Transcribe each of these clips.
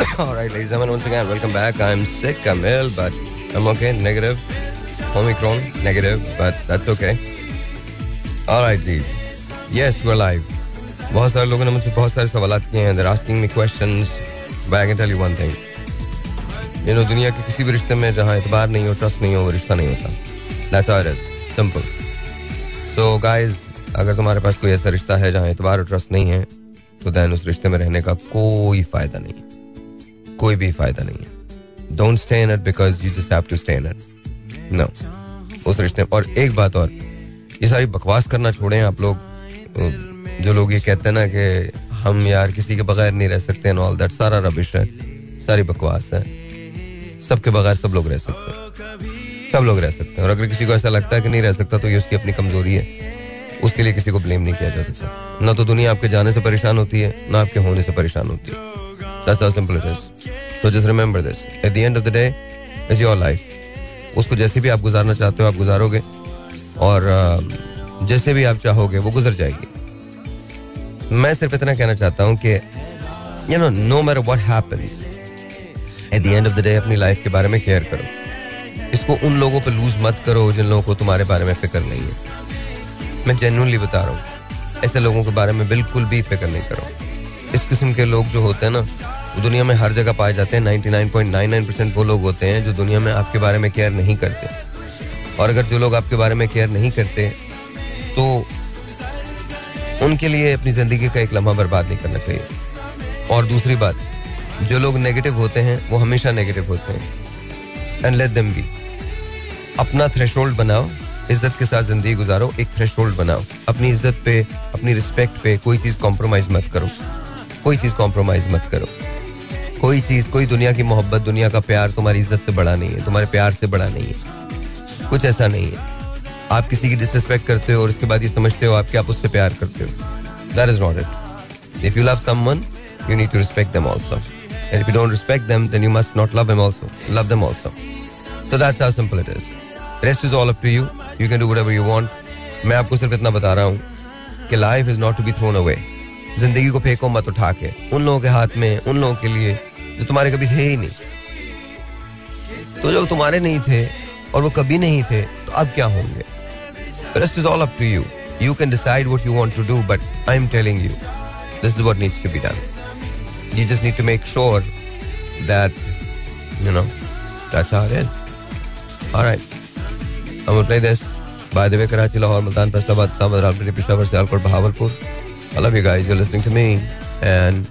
All right, ladies and gentlemen, once again, welcome back. I'm sick, I'm ill, but I'm okay. Negative. Omicron, negative, but that's okay. All right, ji. Yes, we're live. बहुत सारे लोगों ने मुझसे बहुत सारे सवाल किए हैं. They're asking me questions. But I can tell you one thing. You know, दुनिया के किसी भी रिश्ते में जहाँ इतबार नहीं हो, ट्रस्ट नहीं हो, वो रिश्ता नहीं होता. That's how it is. Simple. So, guys, अगर तुम्हारे पास कोई ऐसा रिश्ता है जहाँ इतबार और ट्रस्ट नहीं है तो दैन उस रिश्ते में रहने का कोई फ़ायदा नहीं है कोई भी फ़ायदा नहीं है। Don't stay in it because you just have to stay in it no उस रिश्ते और एक बात और, ये सारी बकवास करना छोड़ें आप लोग। जो लोग ये कहते हैं ना कि हम यार किसी के बगैर नहीं रह सकते ऑल दैट सारा रबिश है, सारी बकवास है। सबके बगैर सब लोग रह सकते हैं। सब लोग रह सकते हैं। और अगर किसी को ऐसा लगता है कि नहीं रह सकता तो ये उसकी अपनी कमज़ोरी है। उसके लिए किसी को ब्लेम नहीं किया जा सकता। ना तो दुनिया आपके जाने से परेशान होती है, ना आपके होने से परेशान होती है। That's how simple it is. So just remember this. At the end of the day, is your life. उसको जैसे भी आप गुजारना चाहते हो आप गुजारोगे और जैसे भी आप चाहोगे वो गुजर जाएगी मैं सिर्फ़ इतना कहना चाहता हूँ कि you know no matter what happens at the end of the day अपनी लाइफ के बारे में केयर करो इसको उन लोगों पर लूज मत करो जिन लोगों को तुम्हारे बारे में फ़िक्र नहीं है मैं जेनुअनली बता रहा हूँ ऐसे लोगों के बारे में बिल्कुल भी फ़िक्र नहीं करो इस किस्म के लोग जो होते हैं ना दुनिया में हर जगह पाए जाते हैं। 99.99 परसेंट वो लोग होते हैं जो दुनिया में आपके बारे में केयर नहीं करते। और अगर जो लोग आपके बारे में केयर नहीं करते तो उनके लिए अपनी ज़िंदगी का एक लम्हा बर्बाद नहीं करना चाहिए। और दूसरी बात, जो लोग नेगेटिव होते हैं, वो हमेशा नेगेटिव होते हैं। एंड लेट देम बी अपना थ्रेशोल्ड बनाओ, इज़्ज़त के साथ ज़िंदगी गुजारो, एक थ्रेश बनाओ। अपनी इज़्ज़त पे, अपनी रिस्पेक्ट पे कोई चीज़ कॉम्प्रोमाइज मत करो। कोई चीज़ कॉम्प्रोमाइज मत करो। कोई चीज़, कोई दुनिया की मोहब्बत, दुनिया का प्यार तुम्हारी इज़्ज़त से बड़ा नहीं है, तुम्हारे प्यार से बड़ा नहीं है। कुछ ऐसा नहीं है। आप किसी की डिसरिस्पेक्ट करते हो और उसके बाद ये समझते हो आपके आप उससे प्यार करते हो। That is not it if you love someone you need to respect them also and if you don't respect them then you must not love them also love them also so that's how simple it is rest is all up to you you can do whatever you want मैं आपको सिर्फ़ इतना बता रहा हूँ कि life is not to be thrown away ज़िंदगी को फेंको मत, उठा के। उन लोगों के हाथ में, उन लोगों के लिए जो तुम्हारे कभी थे ही नहीं। तो जब तुम्हारे नहीं थे और वो कभी नहीं थे तो अब क्या होंगे? Rest is all up to you you can decide what you want to do but I am telling you this is what needs to be done you to make sure that you know that's how it is. All right. I'm gonna play this. By the way, Karachi Lahore Multan Faisalabad Islamabad Rawalpindi Peshawar Sialkot Bahawalpur I love you guys you listening to me and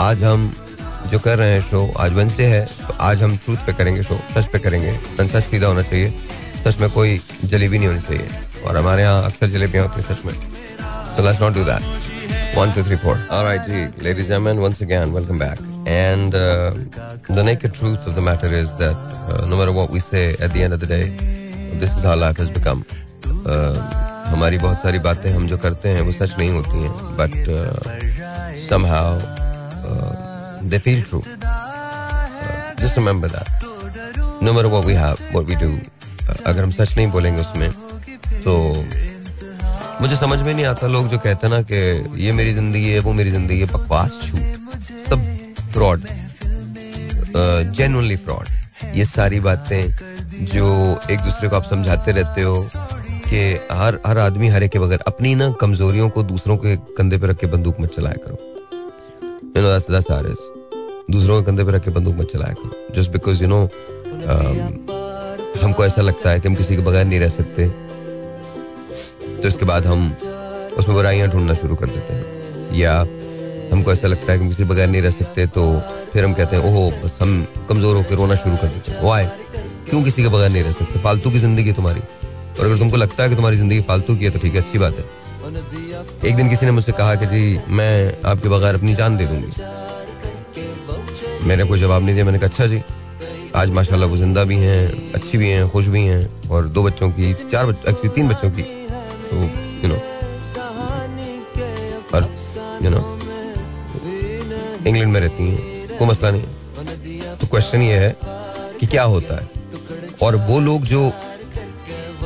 आज हम जो कर रहे हैं show आज Wednesday है तो आज हम ट्रूथ पे करेंगे शो सच पे करेंगे। सच सीधा होना चाहिए। सच में कोई जलेबी नहीं होनी चाहिए। और हमारे यहाँ अक्सर जलेबियाँ होती हैं सच में। तो let's not do that one two three four alright ji ladies and once again welcome back and uh, the naked truth of the matter is that uh, no we say at the end of the day this is how life has become हमारी बहुत सारी बातें हम जो करते हैं वो सच नहीं होती हैं। But somehow they feel true just remember that no matter what we have what we do अगर हम सच नहीं बोलेंगे उसमें तो मुझे समझ में नहीं आता लोग जो कहते हैं ना कि ये मेरी ज़िंदगी है, वो मेरी ज़िंदगी है, बकवास, झूठ। सब फ्रॉड। जेनुअनली फ्रॉड ये सारी बातें जो एक दूसरे को आप समझाते रहते हो कि हर हर आदमी हर के बगैर अपनी ना कमजोरियों को दूसरों के कंधे पर रख के बंदूक मत चलाया करो। यू नो दैट्स दैट्स दूसरों के कंधे पे रख के बंदूक मत चलाया करो. जस्ट बिकॉज़ यू नो हमको ऐसा लगता है कि हम किसी के बगैर नहीं रह सकते तो इसके बाद हम उसमें बुराइयाँ ढूंढना शुरू कर देते हैं. या हमको ऐसा लगता है कि हम किसी बगैर नहीं रह सकते तो फिर हम कहते हैं, ओहो, बस हम कमज़ोर होकर रोना शुरू कर देते हैं. वाई क्यों किसी के बगैर नहीं रह सकते? फालतू की ज़िंदगी तुम्हारी. और अगर तुमको लगता है कि तुम्हारी ज़िंदगी फालतू की है तो ठीक है, अच्छी बात है. एक दिन किसी ने मुझसे कहा कि जी, मैं आपके बगैर अपनी जान दे दूँगी। मैंने कोई जवाब नहीं दिया, मैंने कहा अच्छा जी, आज माशाल्लाह वो ज़िंदा भी हैं, अच्छी भी हैं, खुश भी हैं और दो बच्चों की, चार एक्चुअली तीन बच्चों की तो यू नो और यू नो इंग्लैंड में रहती हैं, कोई मसला नहीं। तो क्वेश्चन ये है कि क्या होता है? और वो लोग जो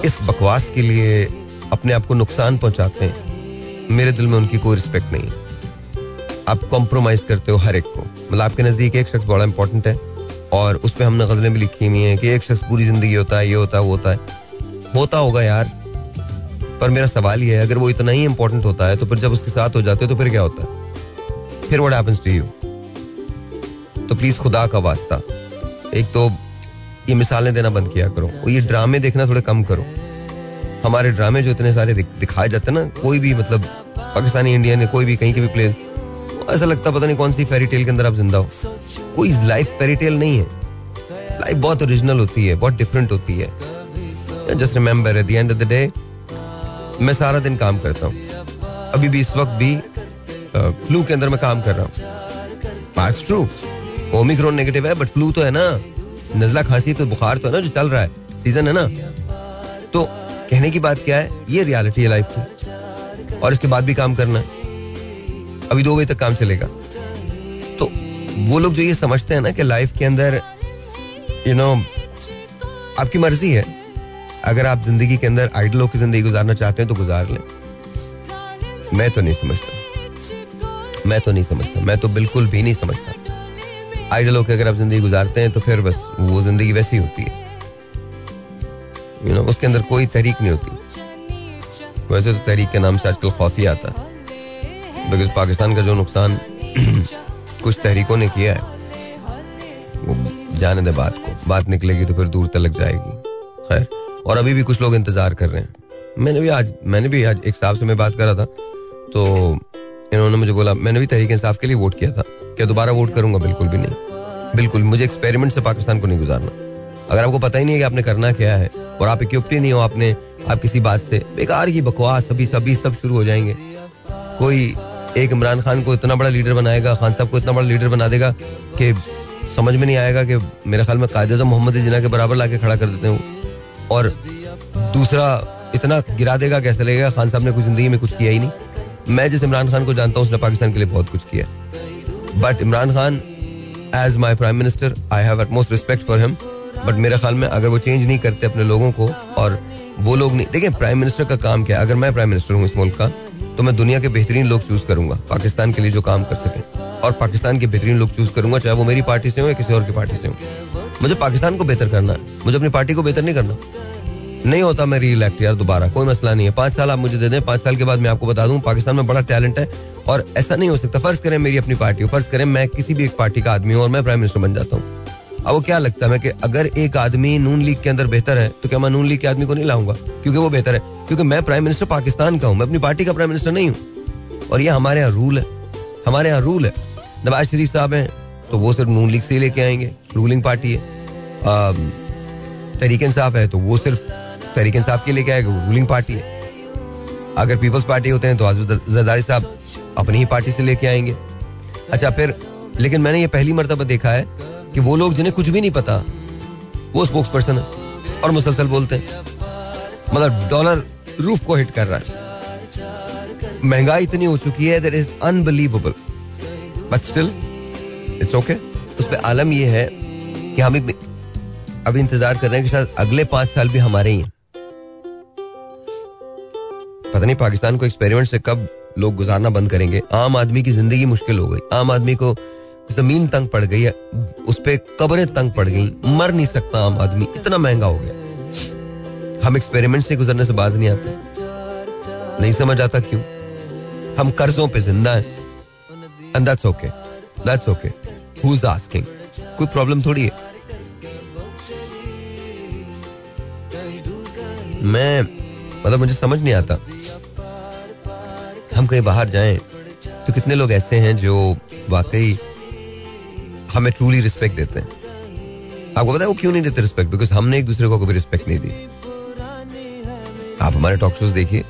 इस बकवास के लिए अपने आप को नुकसान पहुंचाते हैं मेरे दिल में उनकी कोई रिस्पेक्ट नहीं। आप कॉम्प्रोमाइज करते हो हर एक को। मतलब आपके नज़दीक एक शख्स बड़ा इंपॉर्टेंट है और उस पर हमने गजलें भी लिखी हुई हैं कि एक शख्स पूरी ज़िंदगी होता है, ये होता है, वो होता है। होता होगा यार, पर मेरा सवाल ये है, अगर वो इतना ही इंपॉर्टेंट होता है तो फिर जब उसके साथ हो जाते हो तो फिर क्या होता है? फिर व्हाट हैपेंस टू यू तो प्लीज़ खुदा का वास्ता, एक तो ये मिसालें देना बंद किया करो और ये ड्रामे देखना थोड़े कम करो। हमारे ड्रामे जो इतने सारे दिखाए जाते हैं ना, कोई भी मतलब पाकिस्तानी, इंडियन कोई भी कहीं के भी प्लेयर ऐसा लगता पता नहीं कौन सी फेरी टेल के अंदर आप ज़िंदा हो। कोई लाइफ फेरी टेल नहीं है। लाइफ बहुत ओरिजिनल होती है, बहुत डिफरेंट होती है। Just remember at the end of the day मैं सारा दिन काम करता हूँ। अभी भी इस वक्त भी फ्लू के अंदर मैं काम कर रहा हूँ। ट्रू ओमिक्रोन नेगेटिव है बट फ्लू तो है ना। नजला खांसी तो बुखार तो है ना जो चल रहा है। सीज़न है ना। तो कहने की बात क्या है? ये रियलिटी है लाइफ की। और इसके बाद भी काम करना। अभी दो बजे तक काम चलेगा। तो वो लोग जो ये समझते हैं ना कि लाइफ के अंदर यू नो आपकी मर्ज़ी है। अगर आप ज़िंदगी के अंदर आइडलों की ज़िंदगी गुजारना चाहते हैं तो गुजार लें। मैं तो नहीं समझता। मैं तो नहीं समझता। मैं तो बिल्कुल भी नहीं समझता। आइडलों की अगर आप ज़िंदगी गुजारते हैं तो फिर बस वो ज़िंदगी वैसी होती है। यू नो उसके अंदर कोई तहरीक नहीं होती। वैसे तो तहरीक के नाम से आजकल खौफी आता है। बिकॉज़ पाकिस्तान का जो नुकसान कुछ तहरीकों ने किया है, वो जाने दे बात को। बात निकलेगी तो फिर दूर तक जाएगी। खैर, और अभी भी कुछ लोग इंतज़ार कर रहे हैं। मैंने भी आज, मैंने भी आज एक साहब से मैं बात कर रहा था तो इन्होंने मुझे बोला, मैंने भी तहरीक इंसाफ के लिए वोट किया था। क्या दोबारा वोट करूँगा? बिल्कुल भी नहीं। बिल्कुल, मुझे एक्सपेरिमेंट से पाकिस्तान को नहीं गुजारना। अगर आपको पता ही नहीं है कि आपने करना क्या है और आप इक्विप्ट ही नहीं हो आपने, आप किसी बात से, बेकार की बकवास सभी सभी सब शुरू हो जाएँगे। कोई एक इमरान खान को इतना बड़ा लीडर बनाएगा, खान साहब को इतना बड़ा लीडर बना देगा कि समझ में नहीं आएगा कि मेरे ख्याल में कायद मोहम्मद जिना के बराबर ला खड़ा कर देते हैं और दूसरा, इतना गिरा देगा, कैसे लगेगा? खान साहब ने कुछ ज़िंदगी में कुछ किया ही नहीं। मैं जिस इमरान खान को जानता हूँ, उसने पाकिस्तान के लिए बहुत कुछ किया। But Imran Khan as my prime minister I have most respect for him but मेरे ख्याल में अगर वो चेंज नहीं करते अपने लोगों को और वो लोग नहीं देखिए प्राइम मिनिस्टर का काम क्या है? अगर मैं प्राइम मिनिस्टर हूँ इस मुल्क का तो मैं दुनिया के बेहतरीन लोग चूज़ करूँगा, पाकिस्तान के लिए जो काम कर सके। और पाकिस्तान के बेहतरीन लोग चूज़ करूँगा, चाहे वो मेरी पार्टी से हो या किसी और की पार्टी से हो। मुझे पाकिस्तान को बेहतर करना है। मुझे अपनी पार्टी को बेहतर नहीं करना। नहीं होता मैं री इलेक्ट यार दोबारा, कोई मसला नहीं है। पाँच साल आप मुझे दे दें, पाँच साल के बाद मैं आपको बता दूँ, पाकिस्तान में बड़ा टैलेंट है और ऐसा नहीं हो सकता। फ़र्ज़ करें मेरी अपनी पार्टी हो, फ़र्ज़ करें मैं किसी भी एक पार्टी का आदमी हूँ और मैं प्राइम मिनिस्टर बन जाता हूँ। अब वो क्या लगता है? कि अगर एक आदमी नून लीग के अंदर बेहतर है तो क्या मैं नून लीग के आदमी को नहीं लाऊँगा? क्योंकि वो बेहतर है। क्योंकि मैं प्राइम मिनिस्टर पाकिस्तान का हूँ, मैं अपनी पार्टी का प्राइम मिनिस्टर नहीं हूँ। और ये हमारे यहाँ रूल है। हमारे यहाँ रूल है। नवाज़ शरीफ साहब हैं तो वो सिर्फ़ नून लीग से लेके आएँगे। रूलिंग पार्टी है। तरीके साहब है तो वो सिर्फ़ तरीकन साहब के लेके आएगा रूलिंग पार्टी है। अगर पीपल्स पार्टी होते हैं तो जरदारी साहब अपनी ही पार्टी से लेके आएँगे। अच्छा फिर, लेकिन मैंने ये पहली मरतबा देखा है कि वो लोग जिन्हें कुछ भी नहीं पता, वो स्पोक्स पर्सन है और मुसलसल बोलते हैं। मतलब डॉलर रूफ को हिट कर रहा है। महँगाई इतनी हो चुकी है that is unbelievable but still it's okay उस पर आलम यह है कि हम अभी इंतज़ार कर रहे हैं कि शायद अगले पाँच साल भी हमारे ही हैं। पता नहीं पाकिस्तान को एक्सपेरिमेंट से कब लोग गुजारना बंद करेंगे। आम आदमी की ज़िंदगी मुश्किल हो गई। आम आदमी को ज़मीन तंग पड़ गई है, उस पर कब्रें तंग पड़ गई, मर नहीं सकता आम आदमी। इतना महँगा हो गया। हम एक्सपेरिमेंट से गुजरने से बाज नहीं आते। नहीं समझ आता क्यों? हम कर्जों पे ज़िंदा हैं। And that's okay that's okay who is asking कोई प्रॉब्लम थोड़ी है? मैं मतलब मुझे समझ नहीं आता। हम कहीं बाहर जाएँ तो कितने लोग ऐसे हैं जो वाकई हमें ट्रूली रिस्पेक्ट देते हैं। आपको पता है वो क्यों नहीं देते रिस्पेक्ट बिकॉज़ हमने एक दूसरे को कभी रिस्पेक्ट नहीं दी। आप हमारे टॉक शोज़ देखिए।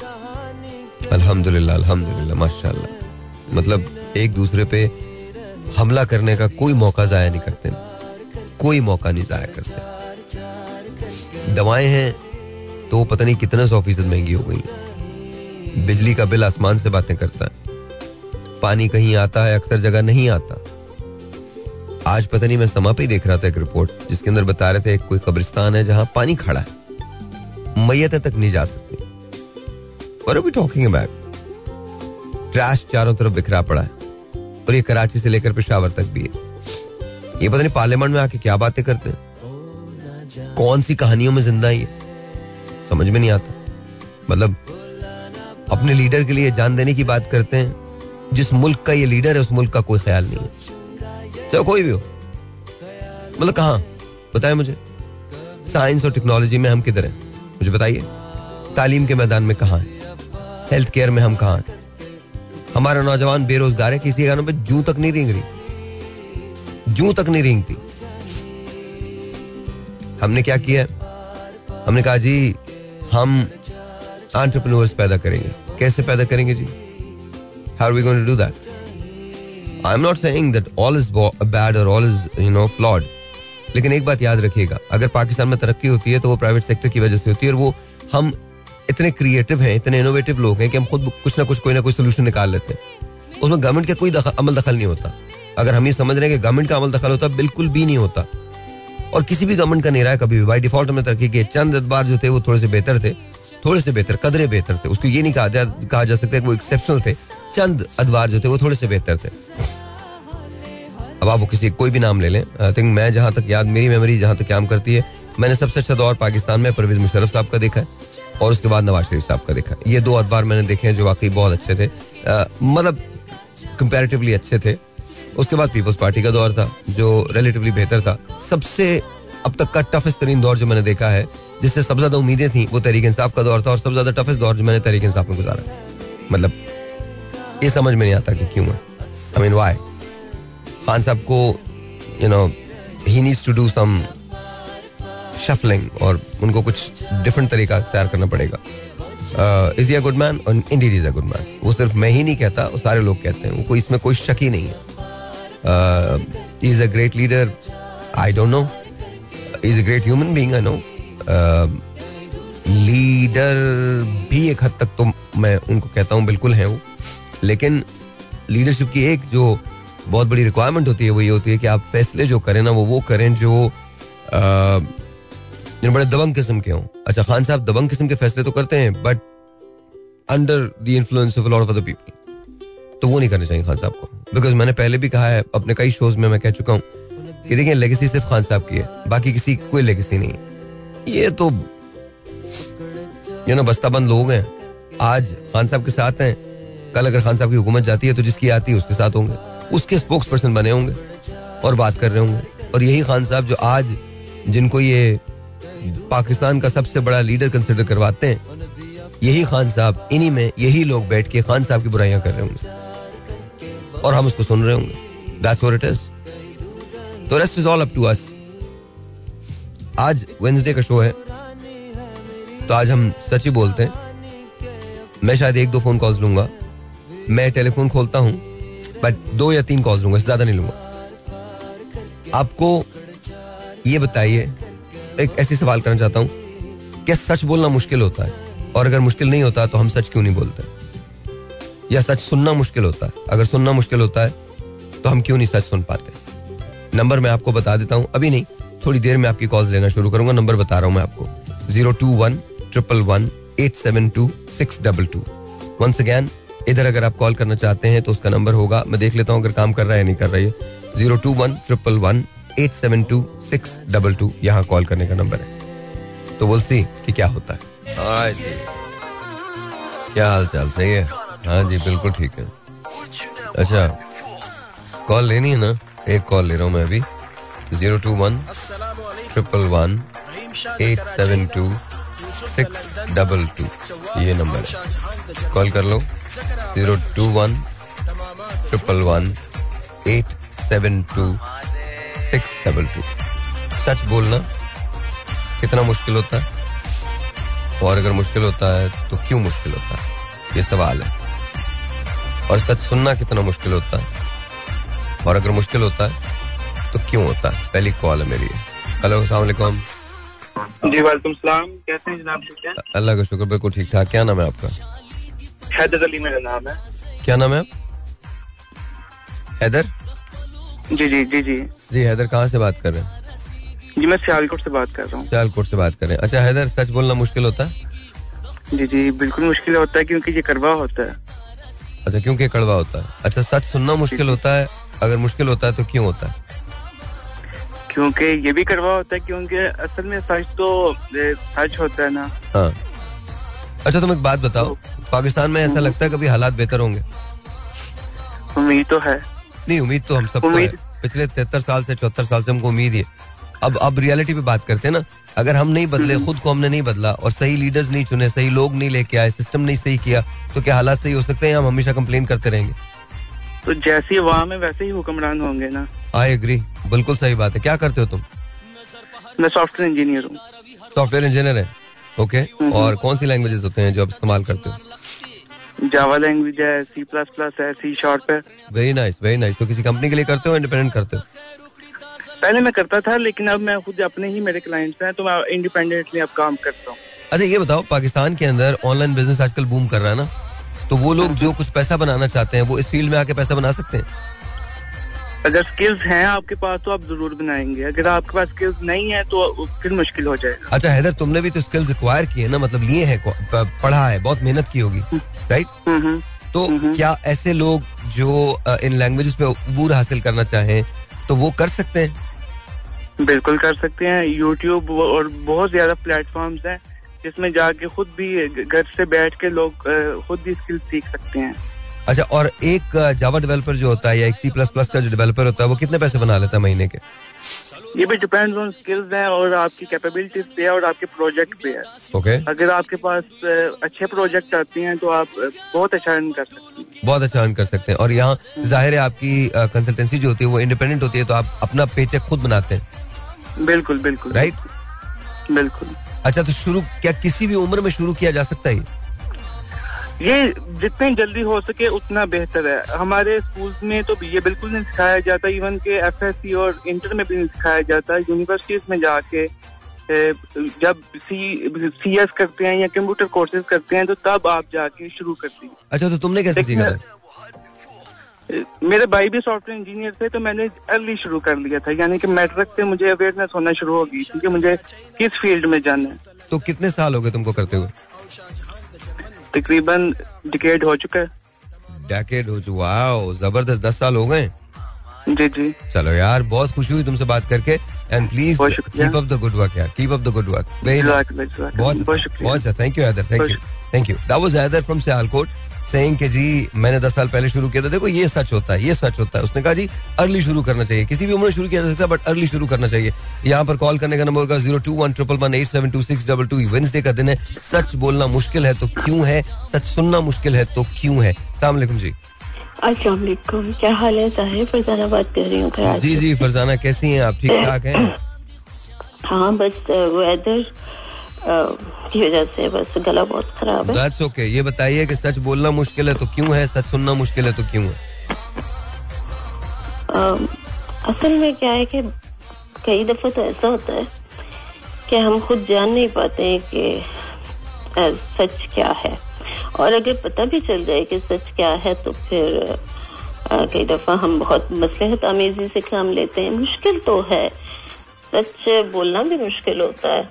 अल्हम्दुलिल्लाह अल्हम्दुलिल्लाह, माशाल्लाह। मतलब एक दूसरे पे हमला करने का कोई मौका जाया नहीं करते कोई मौका नहीं जाया करते दवाएँ हैं तो पता नहीं कितने सौ फ़ीसद महँगी हो गई बिजली का बिल आसमान से बातें करता है। पानी कहीं आता है, अक्सर जगह नहीं आता। आज पता नहीं मैं समा पे ही देख रहा था एक रिपोर्ट, जिसके अंदर बता रहे थे कोई कब्रिस्तान है जहाँ पानी खड़ा है। मैयतें तक नहीं जा सकती। Are we talking about? Trash चारों तरफ़ बिखरा पड़ा है, और ये कराची से लेकर पेशावर तक भी है। ये पता नहीं पार्लियामेंट में आके क्या बातें करते हैं। कौन सी कहानियों में ज़िंदा है समझ में नहीं आता। मतलब अपने लीडर के लिए जान देने की बात करते हैं, जिस मुल्क का ये लीडर है, उस मुल्क का कोई ख्याल नहीं है। चाहे कोई भी हो। मतलब कहा? बताए मुझे। साइंस और टेक्नोलॉजी में हम किधर हैं? मुझे बताइए। तालीम के मैदान में कहा हेल्थ केयर में हम कहा हमारा नौजवान बेरोजगार है, किसी गानों पे जू तक नहीं रेंग रही। जू तक नहीं रेंगती। हमने क्या किया हमने कहा, जी, हम एंटरप्रेन्योर्स पैदा करेंगे। कैसे पैदा करेंगे जी? How we going to do that I am not saying that all is bad और all is you know flawed लेकिन एक बात याद रखिएगा अगर पाकिस्तान में तरक्की होती है तो वो प्राइवेट सेक्टर की वजह से होती है और वो हम इतने क्रिएटिव हैं इतने इनोवेटिव लोग हैं कि हम खुद कुछ ना कुछ कोई ना कोई सोल्यूशन निकाल लेते हैं। उसमें गवर्नमेंट का कोई दखल, अमल दखल नहीं होता। अगर हम ये समझ रहे हैं कि गवर्नमेंट का अमल दखल होता बिल्कुल भी नहीं होता। और किसी भी गवर्नमेंट का नहीं रहा है कभी भी। बाई डिफ़ॉल्ट में तरक्की के चंद अखबार जो थे वो थोड़े से बेहतर थे। थोड़े से बेहतर कदरे बेहतर थे। उसको ये नहीं कहा जा, कहा जा सकता वो एक्सेप्शनल थे। चंद अखबार जो थे, वो थोड़े से बेहतर थे। अब आप वो किसी, कोई भी नाम ले लें। आई थिंक मैं जहाँ तक याद, मेरी मेमोरी जहाँ तक काम करती है, मैंने सबसे अच्छा दौर पाकिस्तान में, परवेज मुशरफ साहब का देखा है, और उसके बाद नवाज़ शरीफ साहब का देखा ये दो अखबार मैंने देखे हैं जो वाकई बहुत अच्छे थे। मतलब कंपेरेटिवली अच्छे थे। उसके बाद पीपल्स पार्टी का दौर था, जो रिलेटिवली बेहतर था। सबसे अब तक का टफेस्ट तरीन दौर जो मैंने देखा है, जिससे सबसे ज़्यादा उम्मीदें थी, वो तहरीक इंसाफ का दौर था, और सबसे ज़्यादा टफेस्ट दौर जो मैंने तहरीक इंसाफ में गुजारा। मतलब ये समझ में नहीं आता कि क्यों है। आई मीन वाई खान साहब को you know he needs to do some shuffling और उनको कुछ डिफरेंट तरीका तैयार करना पड़ेगा। इज़ ये गुड मैन और indeed is a good man वो सिर्फ़ मैं ही नहीं कहता, वो सारे लोग कहते हैं। कोई इसमें कोई शक ही नहीं है। Is a great leader I don't know is a great human being I know leader भी एक हद तक तो मैं उनको कहता हूँ, बिल्कुल है वो। लेकिन लीडरशिप की एक जो बहुत बड़ी रिक्वायरमेंट होती है, वो ये होती है कि आप फैसले जो करें ना, वो वो करें जो जिन बड़े दबंग किस्म के हों। अच्छा खान साहब दबंग किस्म के फैसले तो करते हैं but under the influence of lot of other people तो वो नहीं करना चाहिए खान साहब को। बिकॉज़ मैंने पहले भी कहा है, अपने कई शोज़ में मैं कह चुका हूँ कि देखिए लेगेसी सिर्फ़ खान साहब की है, बाकी किसी की कोई लेगेसी नहीं ये तो ये ना बस्ताबंद लोग हैं। आज खान साहब के साथ हैं कल अगर खान साहब की हुकूमत जाती है तो जिसकी आती है उसके साथ होंगे, उसके स्पोक्स पर्सन बने होंगे और बात कर रहे होंगे। और यही खान साहब जो आज जिनको ये पाकिस्तान का सबसे बड़ा लीडर कंसिडर करवाते हैं, यही खान साहब, इन्हीं में यही लोग बैठ के खान साहब की बुराइयाँ कर रहे होंगे। और हम उसको सुन रहे होंगे। तो rest is all up to us आज वेंसडे का शो है। तो आज हम सच ही बोलते हैं। मैं शायद एक दो फ़ोन कॉल्स लूँगा। मैं टेलीफोन खोलता हूँ बट दो या तीन कॉल्स लूँगा, ज़्यादा नहीं लूँगा। आपको ये बताइए, एक ऐसी सवाल करना चाहता हूँ, क्या सच बोलना मुश्किल होता है? और अगर मुश्किल नहीं होता तो हम सच क्यों नहीं बोलते? या सच सुनना मुश्किल होता है? अगर सुनना मुश्किल होता है तो हम क्यों नहीं सच सुन पाते? नंबर मैं आपको बता देता हूँ, अभी नहीं, थोड़ी देर में आपकी कॉल लेना शुरू करूँगा, नंबर बता रहा हूँ मैं आपको। Zero two one triple one eight seven two six double two once again इधर अगर आप कॉल करना चाहते हैं तो उसका नंबर होगा। मैं देख लेता हूँ अगर काम कर रहा है नहीं कर रहा है zero two one triple one eight seven two six double two. यहाँ कॉल करने का नंबर है। तो बोल सी कि क्या होता है। क्या हाल चाल सही है? हाँ जी, बिल्कुल ठीक है। अच्छा कॉल लेनी है ना? एक कॉल ले रहा हूँ मैं अभी। Zero two one triple one eight seven two six double two, ये नंबर है। कॉल कर लो। Zero two one, triple one, eight seven two, six double two. सच बोलना, कितना मुश्किल होता है? और अगर मुश्किल होता है तो क्यों मुश्किल होता है? ये सवाल है। और सच सुनना कितना मुश्किल होता है? और अगर मुश्किल होता है तो क्यों होता है? पहली कॉल है मेरी। हेलो असलाकुम जी वालेकुम सलाम। कैसे हैं जनाब अल्लाह का शुक्र बिल्कुल ठीक ठाक। क्या नाम है आपका? हैदर अली मेरा नाम है। क्या नाम है आप? हैदर? जी जी जी जी। जी हैदर कहाँ से बात कर रहे हैं? जी मैं सियालकोट से बात कर रहा हूँ। सियालकोट से बात कर रहे हैं। अच्छा हैदर सच बोलना मुश्किल होता? है जी जी बिल्कुल मुश्किल होता है क्योंकि ये कड़वा होता है। अच्छा क्योंकि कड़वा होता है? अच्छा सच सुनना मुश्किल होता है? अगर मुश्किल होता है तो क्यों होता है? क्योंकि ये भी करवा होता है क्योंकि असल में सच तो सच होता है ना। हाँ। अच्छा तुम एक बात बताओ। पाकिस्तान में ऐसा हम्म। लगता है कभी हालात बेहतर होंगे? उम्मीद तो है। नहीं उम्मीद तो हम सबको है। उम्मीद- पिछले तिहत्तर साल से चौहत्तर साल से हमको उम्मीद है। अब अब रियलिटी पे बात करते हैं ना। अगर हम नहीं बदले हम्म। खुद को हमने नहीं बदला और सही लीडर्स नहीं चुने सही लोग नहीं लेके आए सिस्टम नहीं सही किया तो क्या हालात सही हो सकते हैं हम हमेशा कंप्लेन करते रहेंगे? तो जैसी वहाँ में वैसे ही हुक्मरान होंगे ना। आई एग्री बिल्कुल सही बात है। क्या करते हो तुम? मैं सॉफ्टवेयर इंजीनियर हूँ। सॉफ्टवेयर इंजीनियर है? Okay hmm. और कौन सी लैंग्वेजेस होते हैं जो आप इस्तेमाल करते हो? जावा लैंग्वेज है सी प्लस प्लस है सी शार्प है। वेरी नाइस वेरी नाइस तो किसी कंपनी के लिए करते हो इंडिपेंडेंट करते हो? पहले मैं करता था लेकिन अब मैं खुद अपने ही मेरे क्लाइंट्स हैं तो मैं इंडिपेंडेंटली अब काम करता हूँ। अच्छा ये बताओ पाकिस्तान के अंदर ऑनलाइन बिज़नेस आजकल बूम कर रहा है ना? तो वो लोग जो कुछ पैसा बनाना चाहते हैं वो इस फ़ील्ड में आके पैसा बना सकते हैं? अगर स्किल्स हैं आपके पास तो आप ज़रूर बनाएँगे। अगर आपके पास स्किल्स नहीं है तो फिर मुश्किल हो जाएगा। अच्छा हैदर तुमने भी तो स्किल्स एक्वायर किए ना? मतलब लिए हैं पढ़ा है बहुत मेहनत की होगी राइट हम्म। तो। क्या ऐसे लोग जो इन लैंग्वेजेस पे अबूर हासिल करना चाहें तो वो कर सकते हैं? बिल्कुल कर सकते हैं। यूट्यूब और बहुत ज़्यादा प्लेटफॉर्म्स हैं जिसमें जाके खुद भी घर से बैठ के लोग खुद भी स्किल्स सीख सकते हैं। अच्छा और एक जावा डेवलपर जो होता है या एक सी प्लस प्लस का जो डेवलपर होता है वो कितने पैसे बना लेता है महीने के? ये भी डिपेंड्स ऑन स्किल्स हैं और आपकी कैपेबिलिटीज पे है और आपके प्रोजेक्ट पे है। ओके अगर आपके पास अच्छे प्रोजेक्ट आते हैं तो आप बहुत अच्छा अर्न कर सकते हैं। बहुत अच्छा अर्न कर सकते हैं। और यहाँ ज़ाहिर है आपकी कंसल्टेंसी जो होती है वो इंडिपेंडेंट होती है तो आप अपना पेचेक खुद बनाते हैं। बिल्कुल बिल्कुल। Right right? बिल्कुल। अच्छा तो शुरू क्या किसी भी उम्र में शुरू किया जा सकता है ये? जितने जल्दी हो सके उतना बेहतर है। हमारे स्कूल्स में तो ये बिल्कुल नहीं सिखाया जाता इवन के एफएससी और इंटर में भी नहीं सिखाया जाता। यूनिवर्सिटीज में जाके जब सी सी एस करते हैं या कंप्यूटर कोर्सेज करते हैं तो तब आप जाके शुरू करती हैं। अच्छा तो तुमने कैसे सीखा मेरे भाई भी सॉफ्टवेयर इंजीनियर थे तो मैंने अर्ली शुरू कर लिया था। यानी कि मैट्रिक से मुझे अवेयरनेस होना शुरू हो गई क्योंकि मुझे किस फ़ील्ड में जाना है। तो कितने साल हो गए तुमको करते हुए? तकरीबन डिकेड हो चुका है। डेकेड हो चुका है ज़बरदस्त दस साल हो गए। जी जी। चलो यार बहुत खुशी हुई तुमसे बात करके। And please keep up the good work यार keep up the good work. बहुत बहुत thank you Haider thank you thank you that was Haider from Sialkot saying कि जी मैंने दस साल पहले शुरू किया था। देखो ये सच होता है ये सच होता है। उसने कहा जी अर्ली शुरू करना चाहिए। किसी भी उम्र में शुरू किया जा सकता है बट अर्ली शुरू करना चाहिए। यहाँ पर कॉल करने का नंबर होगा zero two one triple one eight seven two six double two Wednesday का दिन है। सच बोलना मुश्किल है तो क्यों है? सच सुनना मुश्किल है तो क्यों है? सलाम जी। अस्सलाम वालेकुम। क्या हाल है साहिब? फरजाना बात कर रही हूँ जी जी फरजाना कैसी हैं आप? ठीक ठाक हैं? हाँ बस वेदर की वजह से बस गला बहुत खराब है। दैट्स ओके ये बताइए कि सच बोलना मुश्किल है तो क्यों है सच सुनना मुश्किल है तो क्यों है? असल में क्या है कि कई दफ़ा तो ऐसा होता है कि हम खुद जान नहीं पाते हैं कि सच क्या है। और अगर पता भी चल जाए कि सच क्या है तो फिर कई दफ़ा हम बहुत मसलहत आमेजी से काम लेते हैं। मुश्किल तो है। सच बोलना भी मुश्किल होता है।